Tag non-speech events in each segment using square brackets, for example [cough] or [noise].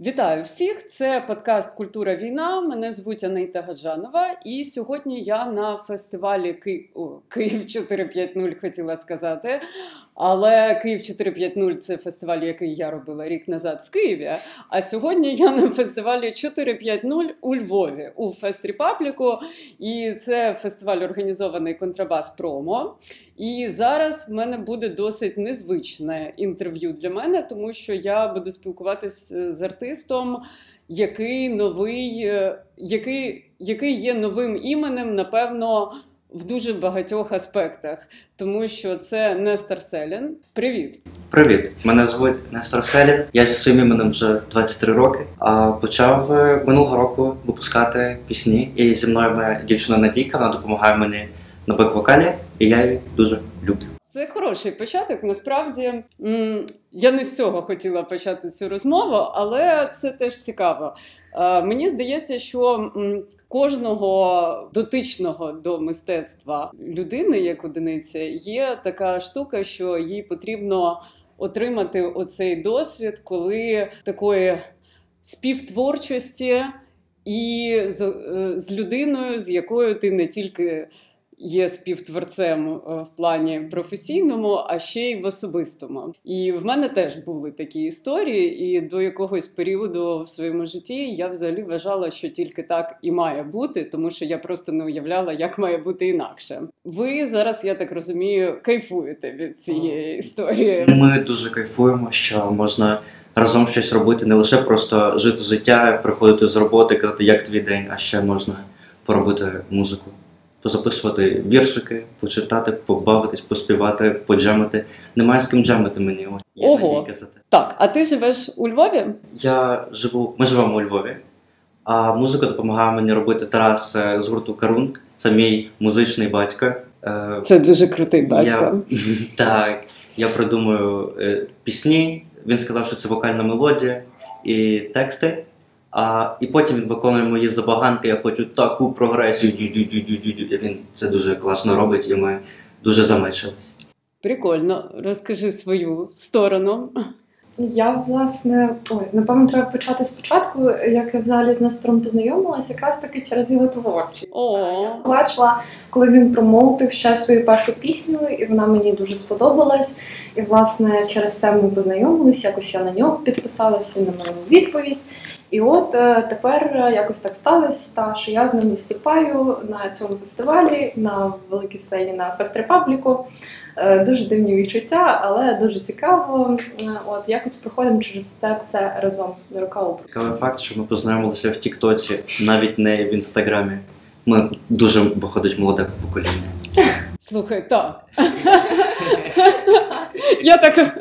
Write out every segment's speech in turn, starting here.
Вітаю всіх! Це подкаст Культура війна. Мене звуть Анита Гаджанова, і сьогодні я на фестивалі Ки... О, Київ 450 хотіла сказати. Але Київ 450 це фестиваль, який я робила рік назад в Києві. А сьогодні я на фестивалі 450 у Львові у Фест Репабліку. І це фестиваль організований Контрабас Промо. І зараз в мене буде досить незвичне інтерв'ю для мене, тому що я буду спілкуватися з артистом, який новий, е, який, який є новим іменем, напевно. В дуже багатьох аспектах, тому що це Нестор Селін. Привіт, привіт! Мене звуть Нестор Селін. Я зі своїм іменем вже 23 роки. А почав е, минулого року випускати пісні. І зі мною моя дівчина Надійка вона допомагає мені на бек-вокалі, і я її дуже люблю. Це хороший початок. Насправді я не з цього хотіла почати цю розмову, але це теж цікаво. Мені здається, що кожного дотичного до мистецтва людини, як одиниця, є така штука, що їй потрібно отримати оцей досвід, коли такої співтворчості і з, е, людиною, з якою ти не тільки є співтворцем е, в плані професійному, а ще й в особистому. І в мене теж були такі історії, і до якогось періоду в своєму житті я взагалі вважала, що тільки так і має бути, тому що я просто не уявляла, як має бути інакше. Ви зараз, я так розумію, кайфуєте від цієї історії. Ми дуже кайфуємо, що можна. Разом щось робити, не лише просто жити життя, приходити з роботи, казати, як твій день, а ще можна поробити музику позаписувати віршики, почитати, побавитись, поспівати, поджемити. Немає з ким джемити мені. Є Ого. Так, а ти живеш у Львові? Я живу, ми живемо у Львові, а музику допомагає мені робити Тарас е, з гурту Карунг. Це мій музичний батько. Е, Це дуже крутий батько. Я, [laughs] так, я придумую е, пісні. Він сказав, що це вокальна мелодія і тексти. А, І потім він виконує мої забаганки, я хочу таку прогресію. Він це дуже класно робить, і ми дуже замечились. Прикольно, розкажи свою сторону. Я власне ой, напевно, треба почати спочатку. Як я взагалі з Нестором познайомилася, якраз таки через його творчість. Я бачила, коли він промовив ще свою першу пісню, і вона мені дуже сподобалась. І власне через це ми познайомилися. Якось я на нього підписалася на мою відповідь. І от е, тепер якось так сталося, та що я з ним виступаю на цьому фестивалі на великій сцені на Фест Репабліку. Е, дуже дивні відчуття, але дуже цікаво. Е, от якось проходимо через це все разом рука об Цікавий факт, що ми познайомилися в Тіктоці, навіть не в інстаграмі. Ми дуже виходить молоде покоління. Слухай, так. [laughs] Я так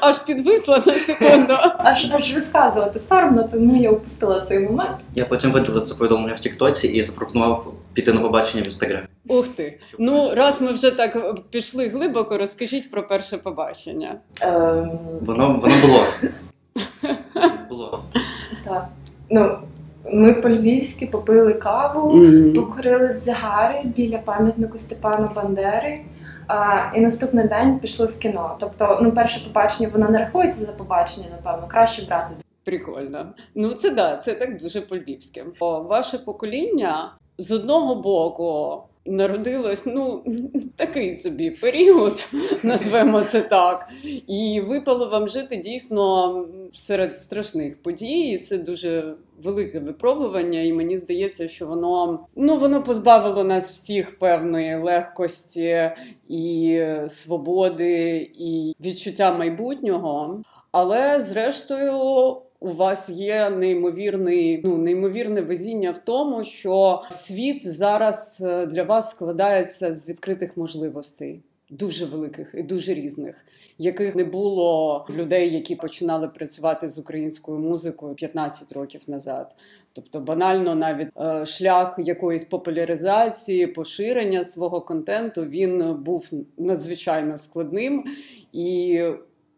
аж підвисла на секунду. Аж аж розказувати соромно, тому я опустила цей момент. Я потім видалив це повідомлення в Тіктоці і запропонував піти на побачення в інстаграмі. Ух ти. Ну, раз ми вже так пішли глибоко, розкажіть про перше побачення. Ем... Воно воно було. [laughs] Було. Так. Ну, ми по-львівськи попили каву, mm-hmm. покурили дзигари біля пам'ятнику Степана Бандери. А, І наступний день пішли в кіно. Тобто, ну, перше побачення воно не рахується за побачення, напевно, краще брати. Прикольно. Ну це да, це так дуже по-львівськи. Ваше покоління з одного боку народилось ну [laughs] такий собі період, [laughs] назвемо це так, і випало вам жити дійсно серед страшних подій. І Це дуже велике випробування, і мені здається, що воно ну воно позбавило нас всіх певної легкості і свободи, і відчуття майбутнього. Але зрештою у вас є неймовірний, ну неймовірне везіння в тому, що світ зараз е, для вас складається з відкритих можливостей. Дуже великих і дуже різних, яких не було людей, які починали працювати з українською музикою 15 років назад. Тобто, банально, навіть е, шлях якоїсь популяризації, поширення свого контенту він був надзвичайно складним і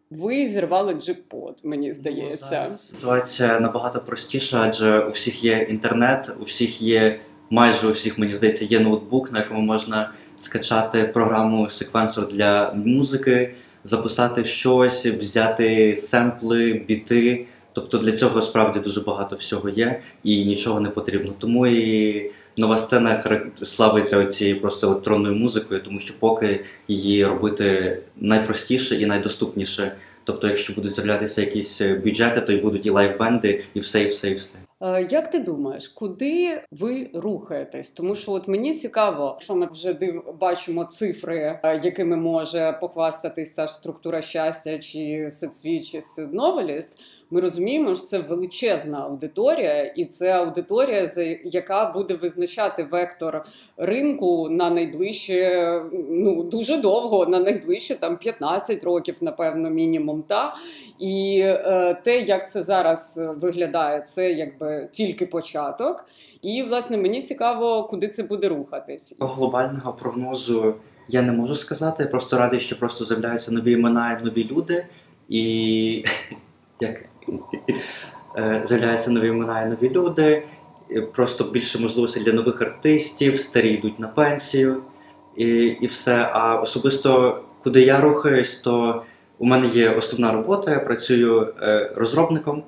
ви зірвали джекпот, мені ну, здається. Ну, Ситуація набагато простіша, адже у всіх є інтернет, у всіх є майже у всіх, мені здається, є ноутбук, на якому можна скачати програму секвенсор для музики, записати щось, взяти семпли, біти, Тобто для цього справді дуже багато всього є і нічого не потрібно. Тому і нова сцена славиться цією просто електронною музикою, тому що поки її робити найпростіше і найдоступніше. Тобто, якщо будуть з'являтися якісь бюджети, то й будуть і лайв-бенди, і все, і все, і все. Е, Як ти думаєш, куди ви рухаєтесь? Тому що от мені цікаво, що ми вже див бачимо цифри, е, якими може похвастатись та ж структура щастя, чи Сетсвіт, чи Сидновеліст. Ми розуміємо, що це величезна аудиторія, і це аудиторія, яка буде визначати вектор ринку на найближче, ну дуже довго, на найближче там 15 років, напевно, мінімум. Та і е, те, як це зараз е, виглядає, це якби тільки початок. І власне мені цікаво, куди це буде рухатись. Глобального прогнозу я не можу сказати. Я просто радий, що просто з'являються нові імена і нові люди, і [laughs] як [laughs] Е, з'являються нові імена і нові люди. Просто більше можливостей для нових артистів, старі йдуть на пенсію і, і все. А особисто, куди я рухаюсь, то у мене є основна робота, я працюю е, розробником,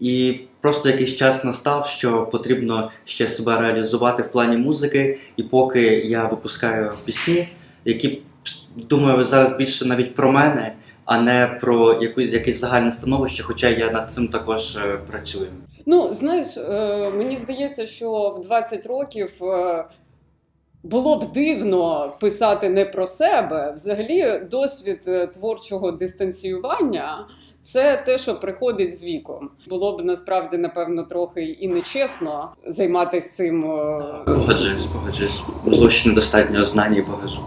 і просто якийсь час настав, що потрібно ще себе реалізувати в плані музики, і поки я випускаю пісні, які думаю зараз більше навіть про мене, а не про якусь якесь загальне становище, хоча я над цим також е, працюю. Ну, знаєш, е, мені здається, що в 20 років е, було б дивно писати не про себе. Взагалі, досвід е, творчого дистанціювання це те, що приходить з віком. Було б насправді, напевно, трохи і нечесно займатися цим. е, Погоджуюсь, погоджуюсь. Можливо, ще недостатньо знань і багажу.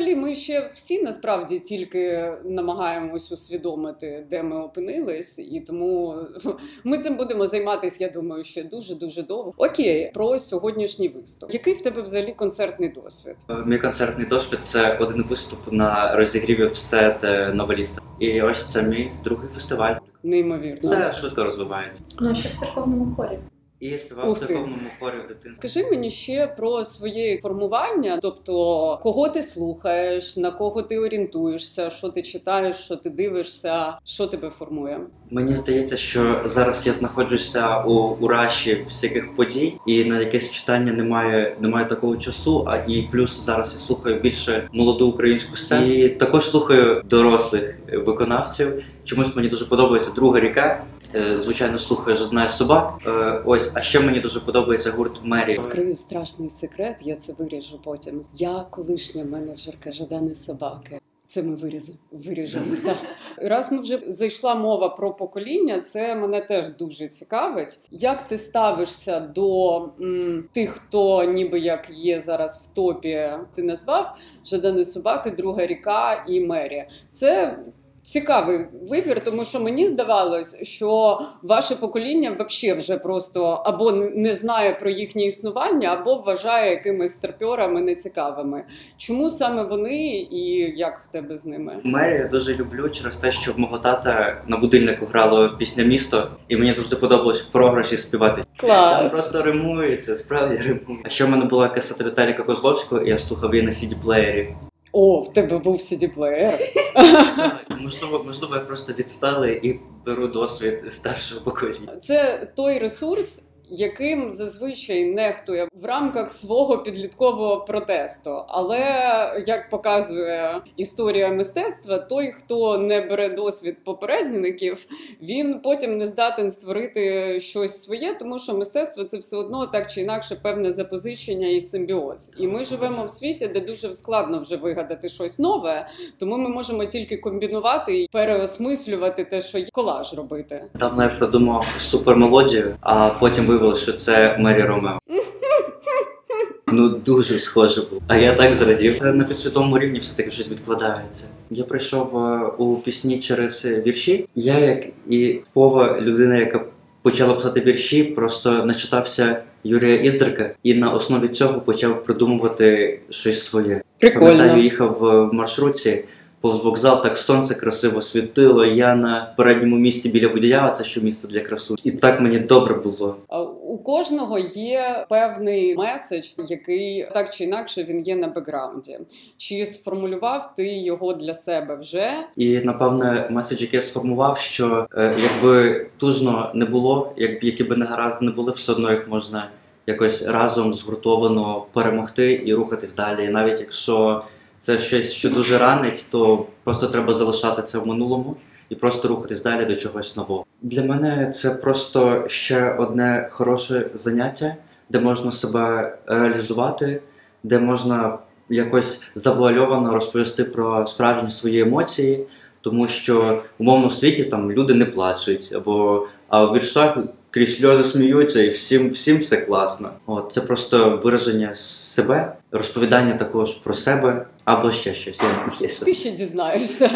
Взагалі, ми ще всі насправді тільки намагаємось усвідомити, де ми опинились, і тому [laughs] ми цим будемо займатися, я думаю, ще дуже дуже довго. Окей, про сьогоднішній виступ. Який в тебе взагалі концертний досвід? Е, Мій концертний досвід це один виступ на розігріві все де новеліста. І ось це мій другий фестиваль. Неймовірно. Все швидко розвивається. Ну, ще в церковному хорі. І співав Ух в церковному хорі в дитинстві. Скажи мені ще про своє формування, тобто кого ти слухаєш, на кого ти орієнтуєшся, що ти читаєш, що ти дивишся, що тебе формує? Мені здається, що зараз я знаходжуся у, у раші всяких подій, і на якесь читання немає, немає такого часу. А і плюс зараз я слухаю більше молоду українську сцену. І також слухаю дорослих виконавців. Чомусь мені дуже подобається друга ріка. Е, Звичайно, слухаю «Жодна із собак. Е, Ось, а ще мені дуже подобається гурт Мері. Відкрию страшний секрет, я це виріжу потім. Я колишня менеджерка Жадани собаки. Це ми вирізали. Виріжемо. [laughs] Так. Раз ми вже зайшла мова про покоління, це мене теж дуже цікавить. Як ти ставишся до м, тих, хто ніби як є зараз в топі, ти назвав Жадани собаки, друга ріка і Мері. Це цікавий вибір, тому що мені здавалось, що ваше покоління взагалі вже просто або не- знає про їхнє існування, або вважає якимись старпьорами нецікавими. Чому саме вони і як в тебе з ними? Мері я дуже люблю через те, що в мого тата на будильнику грало пісня місто, і мені завжди подобалось в програші співати. Там просто римується, справді римує. А ще в мене була касета Віталіка Козловського, і я слухав її на CD-плеєрі. О, в тебе був CD-плеєр. Можливо, можливо, я просто відстали і беру досвід старшого покоління. Це той ресурс, яким зазвичай нехтує в рамках свого підліткового протесту. Але як показує історія мистецтва, той, хто не бере досвід попередників, він потім не здатен створити щось своє, тому що мистецтво це все одно так чи інакше певне запозичення і симбіоз. І ми живемо в світі, де дуже складно вже вигадати щось нове, тому ми можемо тільки комбінувати і переосмислювати те, що є, колаж робити. Давно я придумав супермелодію, а потім виявилося, що це Мері Ромео. [laughs] Ну дуже схоже було. А я так зрадів. Це на підсвідомому рівні все таки щось відкладається. Я прийшов е, у пісні через е, вірші. Я, як і типова людина, яка почала писати вірші, просто начитався Юрія Іздрика і на основі цього почав придумувати щось своє. Пам'ятаю, їхав в маршрутці. Повз вокзал так сонце красиво світило. Я на передньому місці біля водія, це що місто для красу. І так мені добре було. У кожного є певний меседж, який так чи інакше він є на бекграунді. Чи сформулював ти його для себе вже? І напевне меседж, який я сформував, що е, якби тужно не було, як які би негаразди не були, все одно їх можна якось разом згуртовано перемогти і рухатись далі. Навіть якщо це щось, що дуже ранить, то просто треба залишати це в минулому і просто рухатись далі до чогось нового. Для мене це просто ще одне хороше заняття, де можна себе реалізувати, де можна якось завуальовано розповісти про справжні свої емоції, тому що в умовному світі там люди не плачуть, або а в віршах крізь сльози сміються, і всім всім все класно. От це просто вираження себе, розповідання також про себе або ще щось. Я Ти ще дізнаєшся.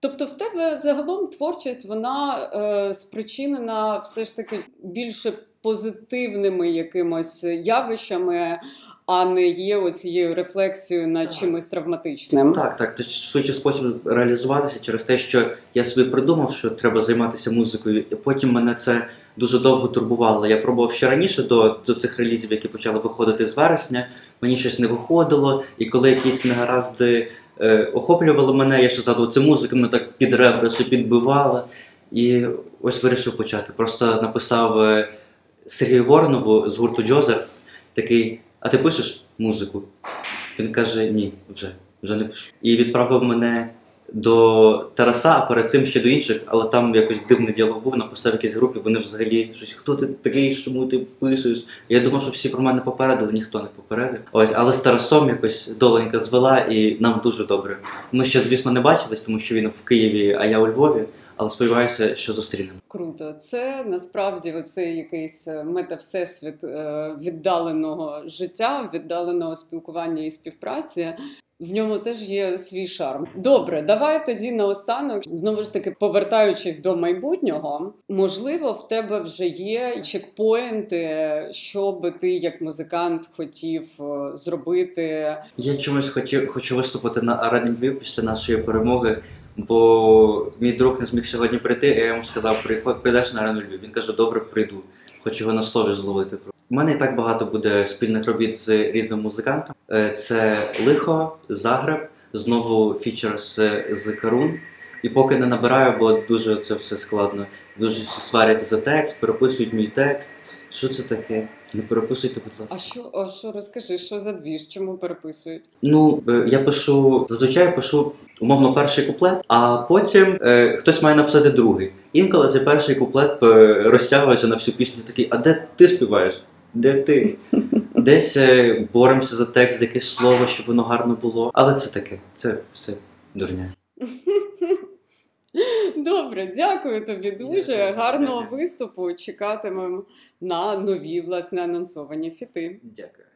Тобто, в тебе загалом творчість вона е, спричинена все ж таки більше позитивними якимось явищами, а не є оцією рефлексією так. чимось травматичним. Так, так. Це швидше спосіб реалізуватися через те, що я собі придумав, що треба займатися музикою, і потім мене це дуже довго турбувало. Я пробував ще раніше до, до цих релізів, які почали виходити з вересня. Мені щось не виходило, і коли якісь негаразди е, охоплювали мене, я ще згадував, це музика, мене так під ребрицю підбивала. І ось вирішив почати. Просто написав е, Сергію Воронову з гурту Джозерс такий: А ти пишеш музику? Він каже: Ні, вже вже не пишу. І відправив мене до Тараса, а перед цим ще до інших, але там якось дивний діалог був, написав якійсь групі, вони взагалі щось, хто ти такий, чому ти пишеш? Я думав, що всі про мене попередили, ніхто не попередив. Ось, але з Тарасом якось доленька звела, і нам дуже добре. Ми ще, звісно, не бачились, тому що він в Києві, а я у Львові. Але сподіваюся, що зустрінемо. Круто, це насправді оцей якийсь е, метавсесвіт е, віддаленого життя, віддаленого спілкування і співпраці. В ньому теж є свій шарм. Добре, давай тоді наостанок знову ж таки повертаючись до майбутнього, можливо, в тебе вже є чекпоінти, що би ти як музикант хотів е, зробити. Я чомусь хотів хочу виступити на Арані після нашої перемоги. Бо мій друг не зміг сьогодні прийти, я йому сказав, прийдеш на Арену Львів. Він каже, добре, прийду. Хочу його на слові зловити. У мене і так багато буде спільних робіт з різними музикантами. Е, це лихо, Загреб, знову фічер з, з Карун. І поки не набираю, бо дуже це все складно. Дуже сварять за текст, переписують мій текст. Що це таке? Не переписуйте, будь ласка. А що а що розкажи, що за двіж? Чому переписують? Ну е, я пишу зазвичай пишу умовно перший куплет, а потім е, хтось має написати другий. Інколи цей перший куплет е, розтягується на всю пісню. Такий, а де ти співаєш? Де ти? Десь е, боремося за текст, якесь слово, щоб воно гарно було. Але це таке, це все дурня. Добре, дякую тобі дуже. Дякую. Гарного дякую. виступу. Чекатимемо на нові власне анонсовані фіти. Дякую.